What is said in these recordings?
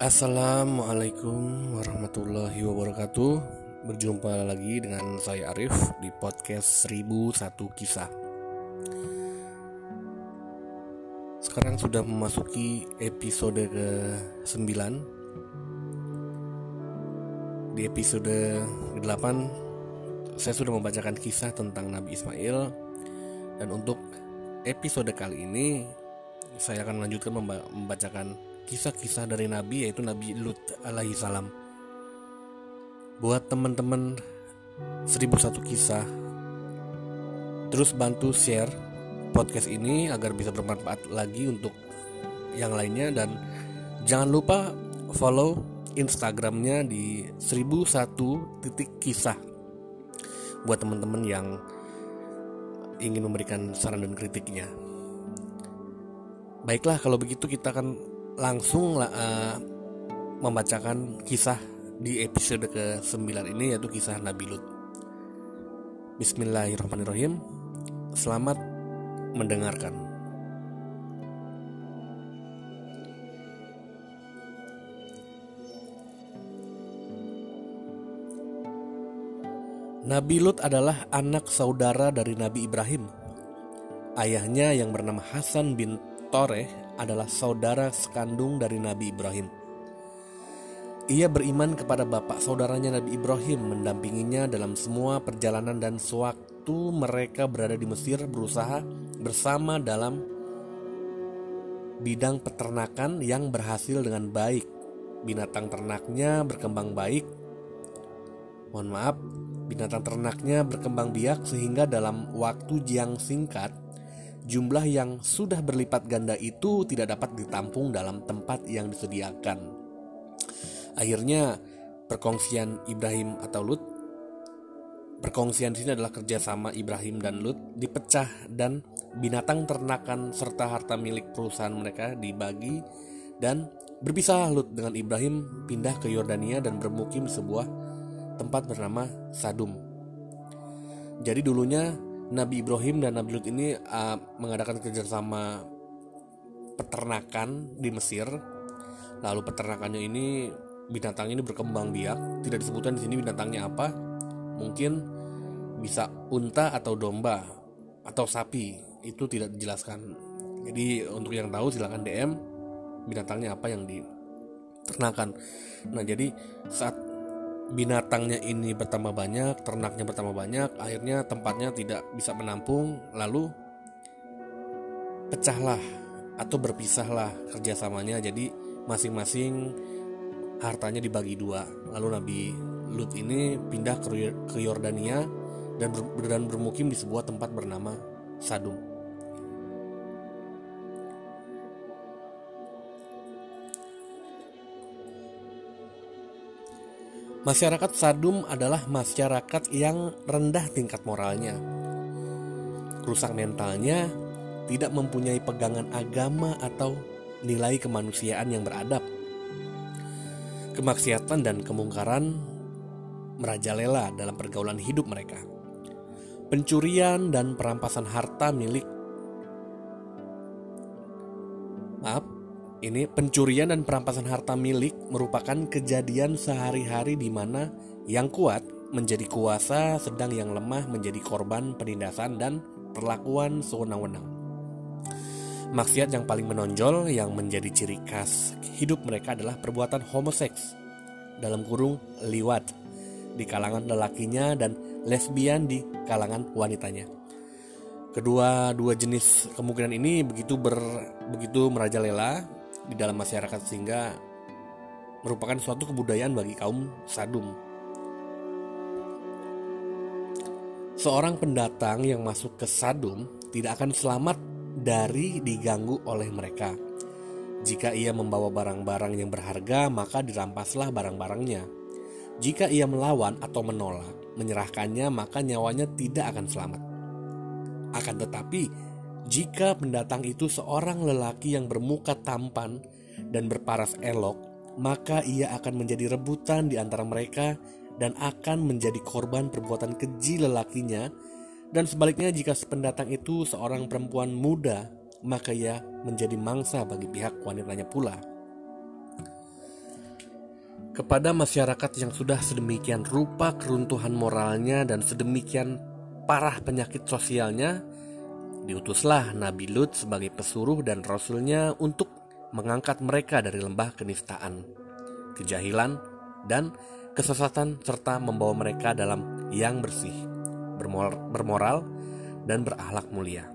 Assalamualaikum warahmatullahi wabarakatuh. Berjumpa lagi dengan saya Arif di podcast 1001 Kisah. Sekarang sudah memasuki episode ke-9 Di episode ke-8 Saya sudah membacakan kisah tentang Nabi Ismail. Dan untuk episode kali ini Saya akan melanjutkan membacakan kisah-kisah dari Nabi yaitu Nabi Lut alaihi salam. Buat teman-teman 1001 kisah terus bantu share podcast ini agar bisa bermanfaat lagi untuk yang lainnya dan jangan lupa follow Instagramnya di 1001 titik kisah buat teman-teman yang ingin memberikan saran dan kritiknya. Baiklah kalau begitu kita akan langsung uh, membacakan kisah di episode ke-9 ini yaitu kisah Nabi Lut. Bismillahirrahmanirrahim. Selamat mendengarkan. Nabi Lut adalah anak saudara dari Nabi Ibrahim. Ayahnya yang bernama Hasan bin Toreh adalah saudara sekandung dari Nabi Ibrahim. Ia beriman kepada bapak saudaranya Nabi Ibrahim, mendampinginya dalam semua perjalanan dan sewaktu mereka berada di Mesir berusaha bersama dalam bidang peternakan yang berhasil dengan baik. Binatang ternaknya berkembang baik. Mohon maaf, binatang ternaknya berkembang biak sehingga dalam waktu yang singkat jumlah yang sudah berlipat ganda itu tidak dapat ditampung dalam tempat yang disediakan. Akhirnya, perkongsian Ibrahim atau Lut Perkongsian di sini adalah kerjasama Ibrahim dan Lut dipecah dan binatang ternakan serta harta milik perusahaan mereka dibagi dan berpisah Lut dengan Ibrahim pindah ke Yordania dan bermukim sebuah tempat bernama Sadum. Jadi dulunya Nabi Ibrahim dan Nabi Lut ini uh, mengadakan kerjasama peternakan di Mesir. Lalu peternakannya ini binatang ini berkembang biak. Tidak disebutkan di sini binatangnya apa. Mungkin bisa unta atau domba atau sapi. Itu tidak dijelaskan. Jadi untuk yang tahu silahkan DM binatangnya apa yang diternakan. Nah jadi saat binatangnya ini bertambah banyak, ternaknya bertambah banyak, akhirnya tempatnya tidak bisa menampung, lalu pecahlah atau berpisahlah kerjasamanya. Jadi masing-masing hartanya dibagi dua. Lalu Nabi Lut ini pindah ke Yordania dan, ber, dan bermukim di sebuah tempat bernama Sadum. Masyarakat Sadum adalah masyarakat yang rendah tingkat moralnya. Rusak mentalnya, tidak mempunyai pegangan agama atau nilai kemanusiaan yang beradab. Kemaksiatan dan kemungkaran merajalela dalam pergaulan hidup mereka. Pencurian dan perampasan harta milik ini pencurian dan perampasan harta milik merupakan kejadian sehari-hari di mana yang kuat menjadi kuasa sedang yang lemah menjadi korban penindasan dan perlakuan sewenang-wenang. Maksiat yang paling menonjol yang menjadi ciri khas hidup mereka adalah perbuatan homoseks dalam kurung liwat di kalangan lelakinya dan lesbian di kalangan wanitanya. Kedua dua jenis kemungkinan ini begitu ber, begitu merajalela di dalam masyarakat sehingga merupakan suatu kebudayaan bagi kaum Sadum. Seorang pendatang yang masuk ke Sadum tidak akan selamat dari diganggu oleh mereka. Jika ia membawa barang-barang yang berharga, maka dirampaslah barang-barangnya. Jika ia melawan atau menolak, menyerahkannya, maka nyawanya tidak akan selamat. Akan tetapi, jika pendatang itu seorang lelaki yang bermuka tampan dan berparas elok, maka ia akan menjadi rebutan di antara mereka dan akan menjadi korban perbuatan keji lelakinya. Dan sebaliknya jika pendatang itu seorang perempuan muda, maka ia menjadi mangsa bagi pihak wanitanya pula. Kepada masyarakat yang sudah sedemikian rupa keruntuhan moralnya dan sedemikian parah penyakit sosialnya, diutuslah Nabi Lut sebagai pesuruh dan rasulnya untuk mengangkat mereka dari lembah kenistaan, kejahilan, dan kesesatan serta membawa mereka dalam yang bersih, bermoral, dan berakhlak mulia.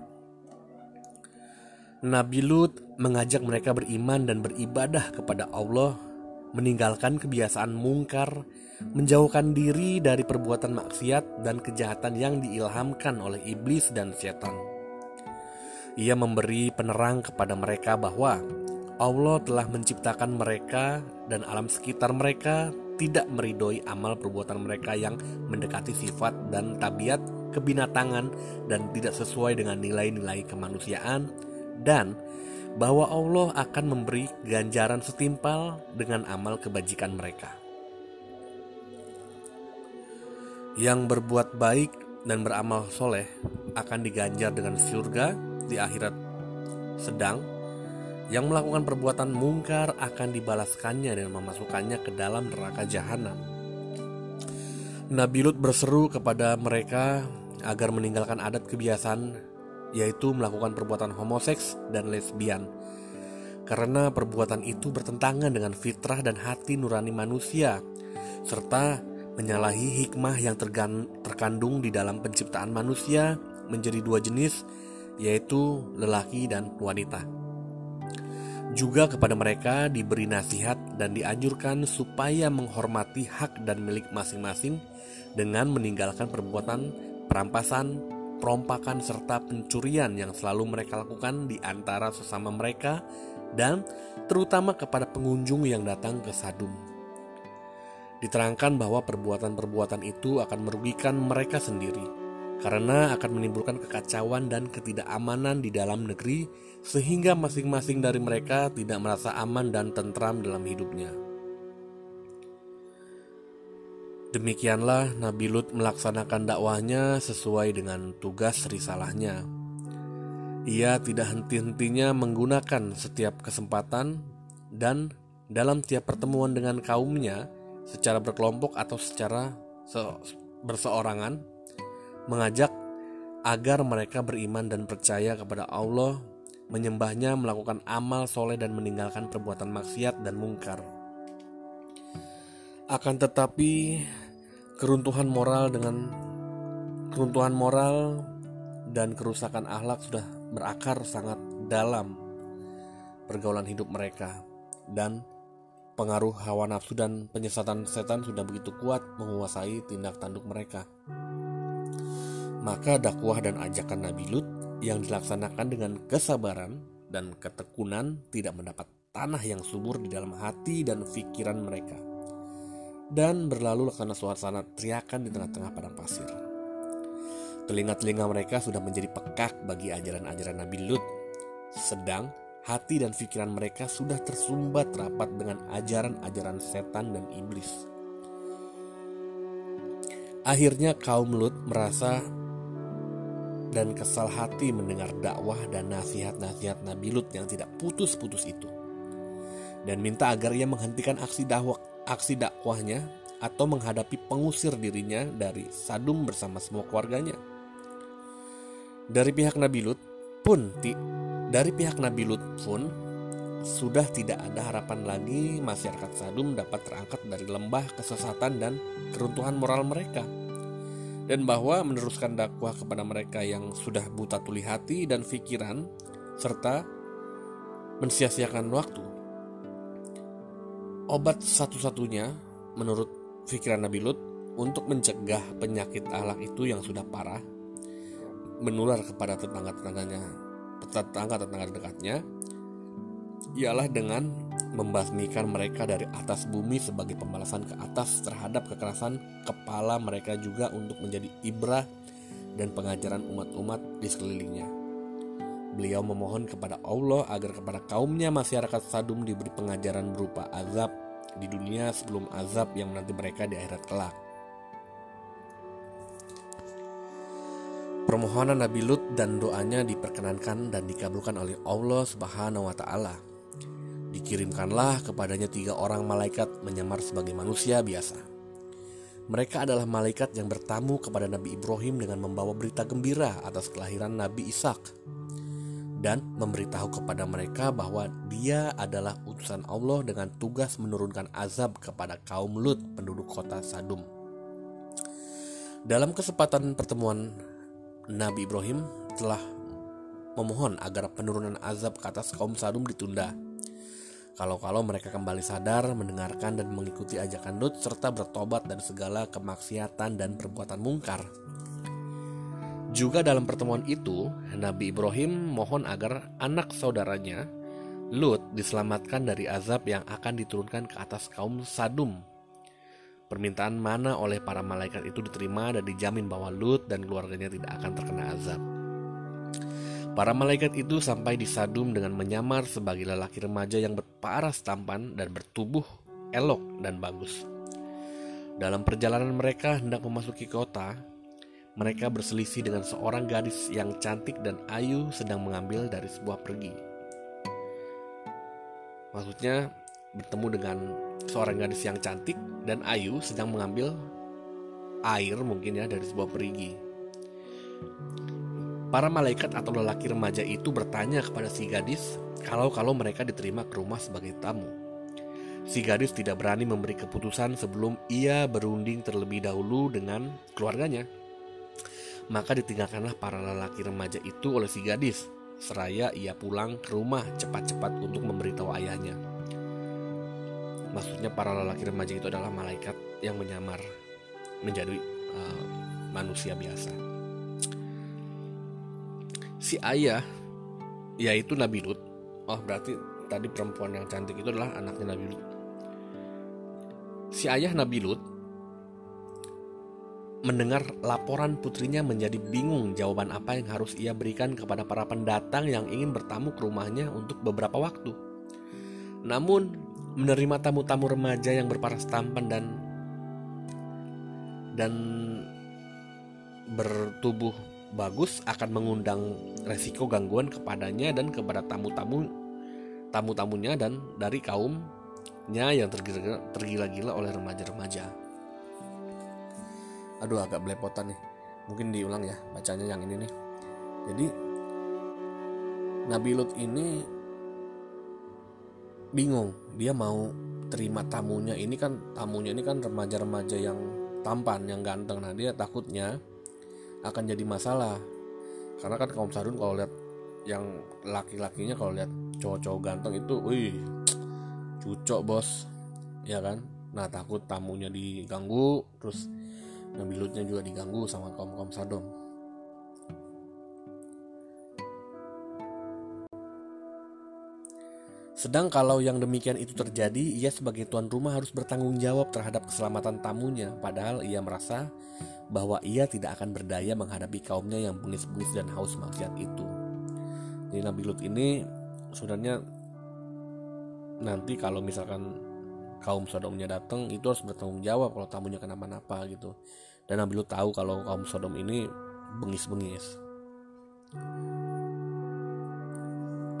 Nabi Lut mengajak mereka beriman dan beribadah kepada Allah, meninggalkan kebiasaan mungkar, menjauhkan diri dari perbuatan maksiat dan kejahatan yang diilhamkan oleh iblis dan setan. Ia memberi penerang kepada mereka bahwa Allah telah menciptakan mereka dan alam sekitar mereka tidak meridoi amal perbuatan mereka yang mendekati sifat dan tabiat kebinatangan dan tidak sesuai dengan nilai-nilai kemanusiaan dan bahwa Allah akan memberi ganjaran setimpal dengan amal kebajikan mereka. Yang berbuat baik dan beramal soleh akan diganjar dengan surga di akhirat. Sedang yang melakukan perbuatan mungkar akan dibalaskannya dengan memasukkannya ke dalam neraka jahanam. Nabi Lut berseru kepada mereka agar meninggalkan adat kebiasaan yaitu melakukan perbuatan homoseks dan lesbian. Karena perbuatan itu bertentangan dengan fitrah dan hati nurani manusia, serta menyalahi hikmah yang terkandung di dalam penciptaan manusia menjadi dua jenis, yaitu lelaki dan wanita. Juga kepada mereka diberi nasihat dan dianjurkan supaya menghormati hak dan milik masing-masing dengan meninggalkan perbuatan perampasan, perompakan serta pencurian yang selalu mereka lakukan di antara sesama mereka dan terutama kepada pengunjung yang datang ke Sadum. Diterangkan bahwa perbuatan-perbuatan itu akan merugikan mereka sendiri karena akan menimbulkan kekacauan dan ketidakamanan di dalam negeri sehingga masing-masing dari mereka tidak merasa aman dan tentram dalam hidupnya. Demikianlah Nabi Lut melaksanakan dakwahnya sesuai dengan tugas risalahnya. Ia tidak henti-hentinya menggunakan setiap kesempatan dan dalam tiap pertemuan dengan kaumnya secara berkelompok atau secara berseorangan mengajak agar mereka beriman dan percaya kepada Allah, menyembahnya, melakukan amal soleh dan meninggalkan perbuatan maksiat dan mungkar. Akan tetapi keruntuhan moral dengan keruntuhan moral dan kerusakan akhlak sudah berakar sangat dalam pergaulan hidup mereka dan pengaruh hawa nafsu dan penyesatan setan sudah begitu kuat menguasai tindak tanduk mereka. Maka dakwah dan ajakan Nabi Lut yang dilaksanakan dengan kesabaran dan ketekunan tidak mendapat tanah yang subur di dalam hati dan pikiran mereka dan berlalu laksana suasana teriakan di tengah-tengah padang pasir. Telinga-telinga mereka sudah menjadi pekak bagi ajaran-ajaran Nabi Lut, sedang hati dan pikiran mereka sudah tersumbat rapat dengan ajaran-ajaran setan dan iblis. Akhirnya kaum Lut merasa dan kesal hati mendengar dakwah dan nasihat-nasihat Nabi Lut yang tidak putus-putus itu. Dan minta agar ia menghentikan aksi dakwah aksi dakwahnya atau menghadapi pengusir dirinya dari Sadum bersama semua keluarganya. Dari pihak Nabi Lut pun dari pihak Nabi Lut pun sudah tidak ada harapan lagi masyarakat Sadum dapat terangkat dari lembah kesesatan dan keruntuhan moral mereka. Dan bahwa meneruskan dakwah kepada mereka yang sudah buta tuli hati dan pikiran serta mensia-siakan waktu. Obat satu-satunya menurut pikiran Nabi Lut untuk mencegah penyakit ahlak itu yang sudah parah menular kepada tetangga-tetangganya, tetangga-tetangga dekatnya ialah dengan membasmikan mereka dari atas bumi sebagai pembalasan ke atas terhadap kekerasan kepala mereka juga untuk menjadi ibrah dan pengajaran umat-umat di sekelilingnya. Beliau memohon kepada Allah agar kepada kaumnya masyarakat Sadum diberi pengajaran berupa azab di dunia sebelum azab yang menanti mereka di akhirat kelak. Permohonan Nabi Lut dan doanya diperkenankan dan dikabulkan oleh Allah Subhanahu wa taala. Dikirimkanlah kepadanya tiga orang malaikat menyamar sebagai manusia biasa. Mereka adalah malaikat yang bertamu kepada Nabi Ibrahim dengan membawa berita gembira atas kelahiran Nabi Ishak dan memberitahu kepada mereka bahwa dia adalah utusan Allah dengan tugas menurunkan azab kepada kaum Lut penduduk kota Sadum. Dalam kesempatan pertemuan Nabi Ibrahim telah memohon agar penurunan azab ke atas kaum Sadum ditunda. Kalau-kalau mereka kembali sadar, mendengarkan dan mengikuti ajakan Lut serta bertobat dari segala kemaksiatan dan perbuatan mungkar. Juga dalam pertemuan itu, Nabi Ibrahim mohon agar anak saudaranya, Lut, diselamatkan dari azab yang akan diturunkan ke atas kaum Sadum. Permintaan mana oleh para malaikat itu diterima dan dijamin bahwa Lut dan keluarganya tidak akan terkena azab. Para malaikat itu sampai di Sadum dengan menyamar sebagai lelaki remaja yang berparas tampan dan bertubuh elok dan bagus. Dalam perjalanan mereka hendak memasuki kota, mereka berselisih dengan seorang gadis yang cantik dan ayu sedang mengambil dari sebuah pergi. Maksudnya bertemu dengan seorang gadis yang cantik dan ayu sedang mengambil air mungkin ya dari sebuah perigi. Para malaikat atau lelaki remaja itu bertanya kepada si gadis kalau-kalau mereka diterima ke rumah sebagai tamu. Si gadis tidak berani memberi keputusan sebelum ia berunding terlebih dahulu dengan keluarganya. Maka ditinggalkanlah para lelaki remaja itu oleh si gadis, seraya ia pulang ke rumah cepat-cepat untuk memberitahu ayahnya. Maksudnya para lelaki remaja itu adalah malaikat yang menyamar menjadi uh, manusia biasa. Si ayah yaitu Nabi Lut. Oh, berarti tadi perempuan yang cantik itu adalah anaknya Nabi Lut. Si ayah Nabi Lut mendengar laporan putrinya menjadi bingung jawaban apa yang harus ia berikan kepada para pendatang yang ingin bertamu ke rumahnya untuk beberapa waktu. Namun, menerima tamu-tamu remaja yang berparas tampan dan dan bertubuh bagus akan mengundang resiko gangguan kepadanya dan kepada tamu-tamu tamu-tamunya dan dari kaumnya yang tergila-gila oleh remaja-remaja. Aduh agak belepotan nih. Mungkin diulang ya bacanya yang ini nih. Jadi Nabi Lut ini bingung. Dia mau terima tamunya ini kan tamunya ini kan remaja-remaja yang tampan yang ganteng. Nah dia takutnya akan jadi masalah. Karena kan kaum sarun kalau lihat yang laki-lakinya kalau lihat cowok-cowok ganteng itu wih cucok bos. Ya kan? Nah takut tamunya diganggu terus Nabi Lutnya juga diganggu sama kaum-kaum Sadom. Sedang kalau yang demikian itu terjadi, ia sebagai tuan rumah harus bertanggung jawab terhadap keselamatan tamunya, padahal ia merasa bahwa ia tidak akan berdaya menghadapi kaumnya yang bengis-bengis dan haus maksiat itu. Jadi Nabi Lut ini sebenarnya nanti kalau misalkan kaum Sodomnya datang itu harus bertanggung jawab kalau tamunya kenapa-napa gitu. Dan Nabi Lut tahu kalau kaum Sodom ini bengis-bengis.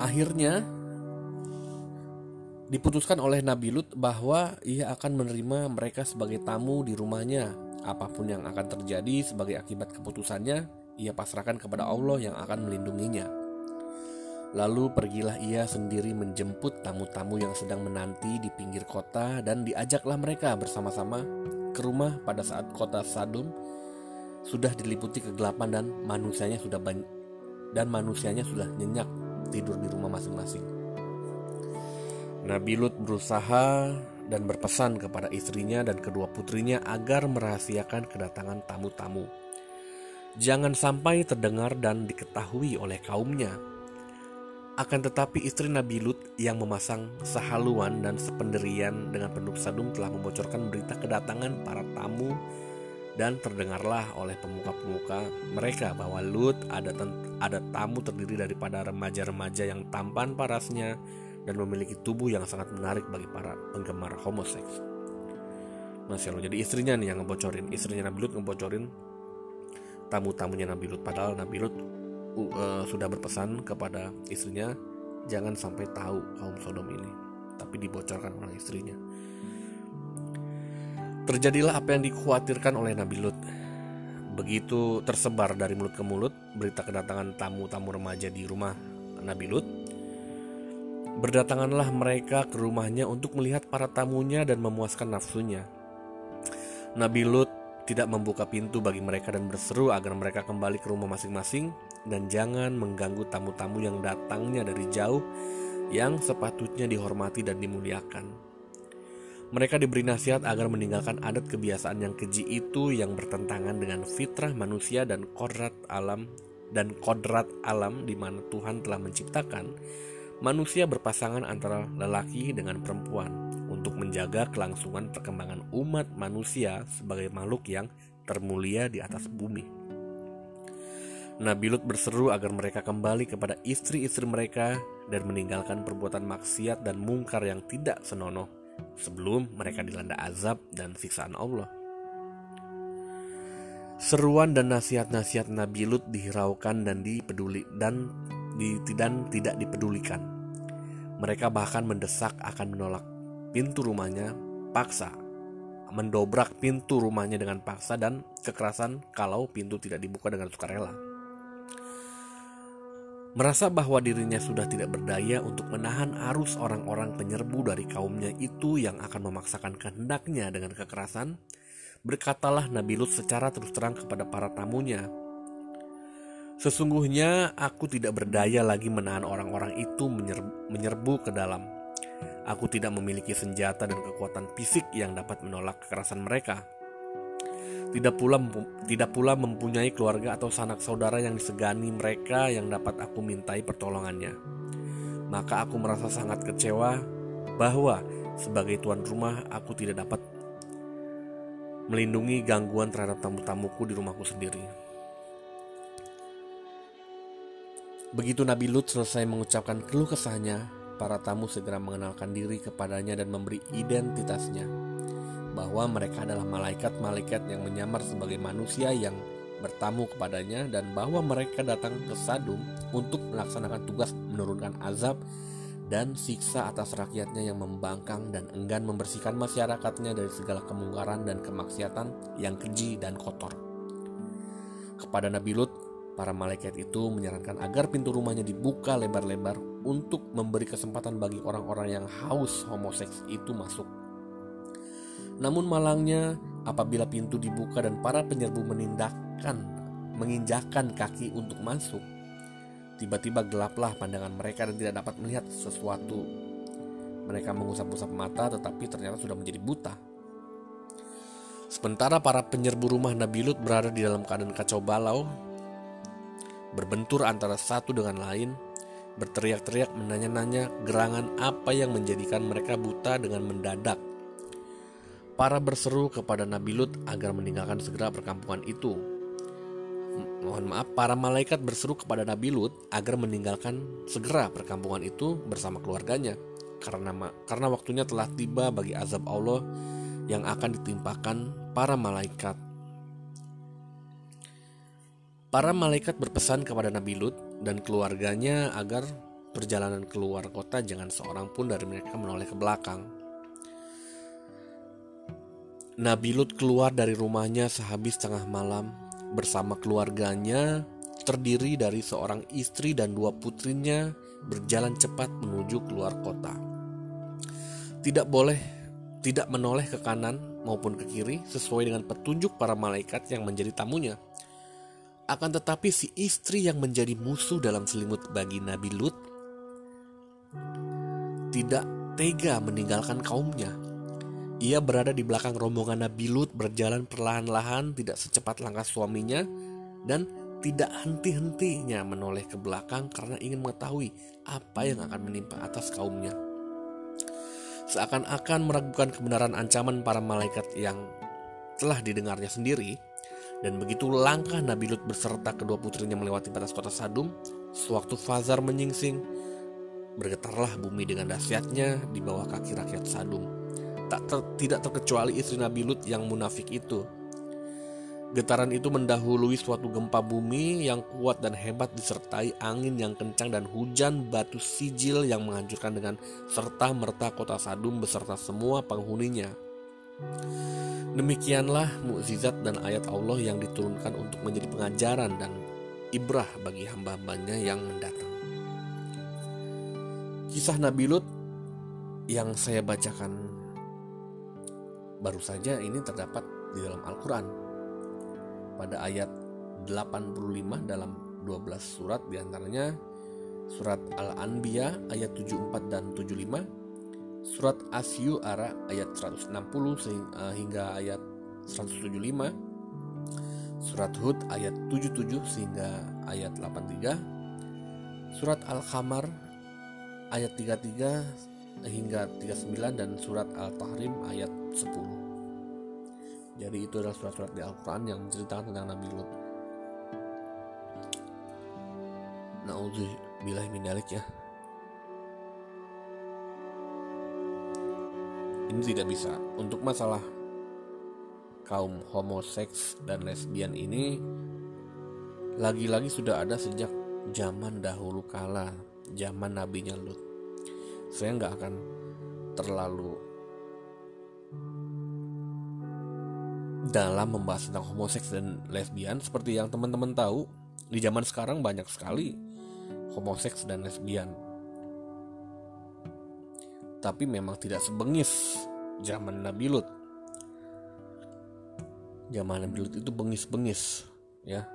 Akhirnya diputuskan oleh Nabi Lut bahwa ia akan menerima mereka sebagai tamu di rumahnya apa pun yang akan terjadi sebagai akibat keputusannya ia pasrahkan kepada Allah yang akan melindunginya Lalu pergilah ia sendiri menjemput tamu-tamu yang sedang menanti di pinggir kota dan diajaklah mereka bersama-sama ke rumah pada saat kota Sadum sudah diliputi kegelapan dan manusianya sudah dan manusianya sudah nyenyak tidur di rumah masing-masing. Nabi Lut berusaha dan berpesan kepada istrinya dan kedua putrinya agar merahasiakan kedatangan tamu-tamu. Jangan sampai terdengar dan diketahui oleh kaumnya akan tetapi istri Nabi Lut yang memasang sehaluan dan sependerian dengan penduduk Sadum telah membocorkan berita kedatangan para tamu dan terdengarlah oleh pemuka-pemuka mereka bahwa Lut ada ada tamu terdiri daripada remaja-remaja yang tampan parasnya dan memiliki tubuh yang sangat menarik bagi para penggemar homoseks. Masya Allah, jadi istrinya nih yang ngebocorin, istrinya Nabi Lut ngebocorin tamu-tamunya Nabi Lut padahal Nabi Lut uh, sudah berpesan kepada istrinya jangan sampai tahu kaum Sodom ini. tapi dibocorkan oleh istrinya. Terjadilah apa yang dikhawatirkan oleh Nabi Lut. Begitu tersebar dari mulut ke mulut berita kedatangan tamu-tamu remaja di rumah Nabi Lut, berdatanganlah mereka ke rumahnya untuk melihat para tamunya dan memuaskan nafsunya. Nabi Lut tidak membuka pintu bagi mereka dan berseru agar mereka kembali ke rumah masing-masing dan jangan mengganggu tamu-tamu yang datangnya dari jauh yang sepatutnya dihormati dan dimuliakan. Mereka diberi nasihat agar meninggalkan adat kebiasaan yang keji itu yang bertentangan dengan fitrah manusia dan kodrat alam dan kodrat alam di mana Tuhan telah menciptakan manusia berpasangan antara lelaki dengan perempuan untuk menjaga kelangsungan perkembangan umat manusia sebagai makhluk yang termulia di atas bumi. Nabi Lut berseru agar mereka kembali kepada istri-istri mereka dan meninggalkan perbuatan maksiat dan mungkar yang tidak senonoh sebelum mereka dilanda azab dan siksaan Allah. Seruan dan nasihat-nasihat Nabi Lut dihiraukan dan dipeduli dan, di, dan tidak dipedulikan. Mereka bahkan mendesak akan menolak pintu rumahnya paksa, mendobrak pintu rumahnya dengan paksa dan kekerasan kalau pintu tidak dibuka dengan sukarela. Merasa bahwa dirinya sudah tidak berdaya untuk menahan arus orang-orang penyerbu dari kaumnya itu yang akan memaksakan kehendaknya dengan kekerasan, berkatalah Nabi Lut secara terus terang kepada para tamunya, Sesungguhnya aku tidak berdaya lagi menahan orang-orang itu menyerbu, ke dalam. Aku tidak memiliki senjata dan kekuatan fisik yang dapat menolak kekerasan mereka tidak pula tidak pula mempunyai keluarga atau sanak saudara yang disegani mereka yang dapat aku mintai pertolongannya. Maka aku merasa sangat kecewa bahwa sebagai tuan rumah aku tidak dapat melindungi gangguan terhadap tamu-tamuku di rumahku sendiri. Begitu Nabi Lut selesai mengucapkan keluh kesahnya, para tamu segera mengenalkan diri kepadanya dan memberi identitasnya bahwa mereka adalah malaikat-malaikat yang menyamar sebagai manusia yang bertamu kepadanya dan bahwa mereka datang ke Sadum untuk melaksanakan tugas menurunkan azab dan siksa atas rakyatnya yang membangkang dan enggan membersihkan masyarakatnya dari segala kemungkaran dan kemaksiatan yang keji dan kotor. Kepada Nabi Lut, para malaikat itu menyarankan agar pintu rumahnya dibuka lebar-lebar untuk memberi kesempatan bagi orang-orang yang haus homoseks itu masuk. Namun malangnya apabila pintu dibuka dan para penyerbu menindakkan, menginjakan kaki untuk masuk, tiba-tiba gelaplah pandangan mereka dan tidak dapat melihat sesuatu. Mereka mengusap-usap mata tetapi ternyata sudah menjadi buta. Sementara para penyerbu rumah Nabi Lut berada di dalam keadaan kacau balau, berbentur antara satu dengan lain, berteriak-teriak menanya-nanya gerangan apa yang menjadikan mereka buta dengan mendadak Para berseru kepada Nabi Lut agar meninggalkan segera perkampungan itu. Mohon maaf, para malaikat berseru kepada Nabi Lut agar meninggalkan segera perkampungan itu bersama keluarganya karena karena waktunya telah tiba bagi azab Allah yang akan ditimpakan para malaikat. Para malaikat berpesan kepada Nabi Lut dan keluarganya agar perjalanan keluar kota jangan seorang pun dari mereka menoleh ke belakang Nabi Lut keluar dari rumahnya sehabis tengah malam bersama keluarganya terdiri dari seorang istri dan dua putrinya berjalan cepat menuju keluar kota. Tidak boleh tidak menoleh ke kanan maupun ke kiri sesuai dengan petunjuk para malaikat yang menjadi tamunya. Akan tetapi si istri yang menjadi musuh dalam selimut bagi Nabi Lut tidak tega meninggalkan kaumnya ia berada di belakang rombongan Nabi Lut berjalan perlahan-lahan tidak secepat langkah suaminya dan tidak henti-hentinya menoleh ke belakang karena ingin mengetahui apa yang akan menimpa atas kaumnya. Seakan-akan meragukan kebenaran ancaman para malaikat yang telah didengarnya sendiri, dan begitu langkah Nabi Lut berserta kedua putrinya melewati batas kota Sadum, sewaktu Fazar menyingsing, bergetarlah bumi dengan dahsyatnya di bawah kaki rakyat Sadum tak ter, tidak terkecuali istri Nabi Lut yang munafik itu. Getaran itu mendahului suatu gempa bumi yang kuat dan hebat disertai angin yang kencang dan hujan batu sijil yang menghancurkan dengan serta merta kota Sadum beserta semua penghuninya. Demikianlah mukjizat dan ayat Allah yang diturunkan untuk menjadi pengajaran dan ibrah bagi hamba-hambanya yang mendatang. Kisah Nabi Lut yang saya bacakan baru saja ini terdapat di dalam Al-Quran pada ayat 85 dalam 12 surat di antaranya surat Al-Anbiya ayat 74 dan 75 surat Asyu Ara ayat 160 eh, hingga ayat 175 surat Hud ayat 77 sehingga ayat 83 surat Al-Qamar ayat 33 hingga 39 dan surat Al-Tahrim ayat 10 jadi itu adalah surat-surat di Al-Quran yang menceritakan tentang Nabi Lut. Na'udzubillah min ya. Ini tidak bisa. Untuk masalah kaum homoseks dan lesbian ini lagi-lagi sudah ada sejak zaman dahulu kala, zaman nabinya Lut. Saya nggak akan terlalu dalam membahas tentang homoseks dan lesbian seperti yang teman-teman tahu di zaman sekarang banyak sekali homoseks dan lesbian tapi memang tidak sebengis zaman Nabi Lut. Zaman Nabi Lut itu bengis-bengis ya.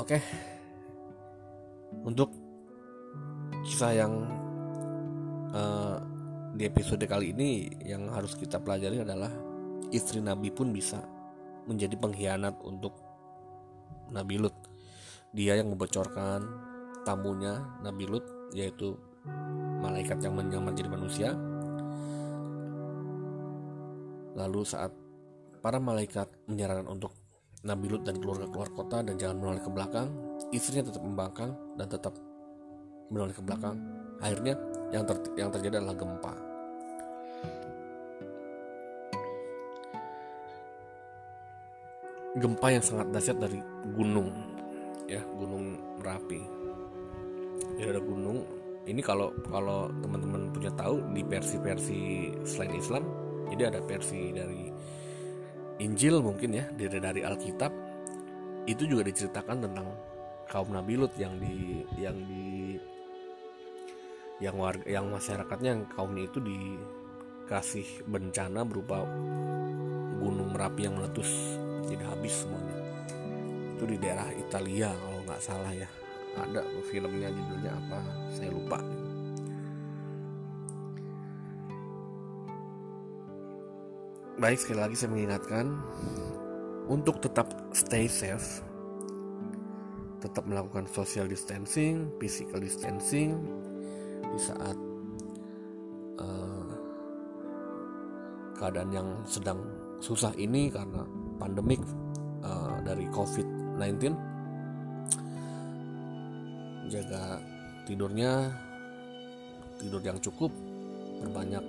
Oke. Untuk kisah yang uh, di episode kali ini yang harus kita pelajari adalah istri Nabi pun bisa menjadi pengkhianat untuk Nabi Lut. Dia yang membocorkan tamunya Nabi Lut yaitu malaikat yang menyamar jadi manusia. Lalu saat para malaikat menyarankan untuk Nabi Lut dan keluarga keluar kota dan jangan menoleh ke belakang, istrinya tetap membangkang dan tetap menoleh ke belakang. Akhirnya yang, ter yang terjadi adalah gempa. gempa yang sangat dahsyat dari gunung ya gunung merapi jadi ada gunung ini kalau kalau teman-teman punya tahu di versi-versi selain Islam jadi ada versi dari Injil mungkin ya dari dari Alkitab itu juga diceritakan tentang kaum Nabi Lut yang di yang di yang warga yang masyarakatnya yang kaumnya itu dikasih bencana berupa gunung merapi yang meletus jadi habis semuanya. Itu di daerah Italia kalau nggak salah ya ada filmnya judulnya apa? Saya lupa. Baik sekali lagi saya mengingatkan untuk tetap stay safe tetap melakukan social distancing physical distancing di saat uh, keadaan yang sedang susah ini karena pandemik uh, dari COVID-19 jaga tidurnya tidur yang cukup berbanyak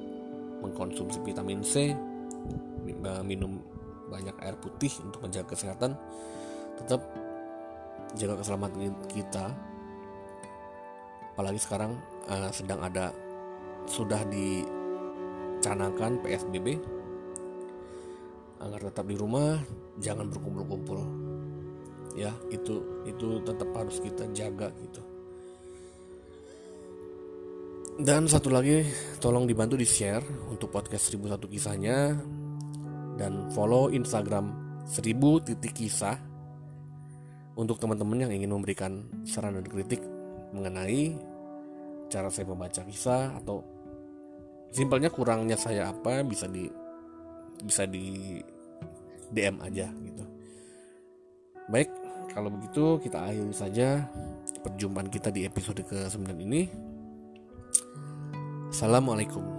mengkonsumsi vitamin C minum banyak air putih untuk menjaga kesehatan tetap jaga keselamatan kita. Apalagi sekarang uh, sedang ada sudah dicanangkan PSBB agar tetap di rumah jangan berkumpul-kumpul. Ya itu itu tetap harus kita jaga gitu dan satu lagi tolong dibantu di share untuk podcast 1001 kisahnya dan follow Instagram 1000 titik kisah untuk teman-teman yang ingin memberikan saran dan kritik mengenai cara saya membaca kisah atau simpelnya kurangnya saya apa bisa di bisa di DM aja gitu. Baik, kalau begitu kita akhiri saja perjumpaan kita di episode ke-9 ini. Assalamualaikum.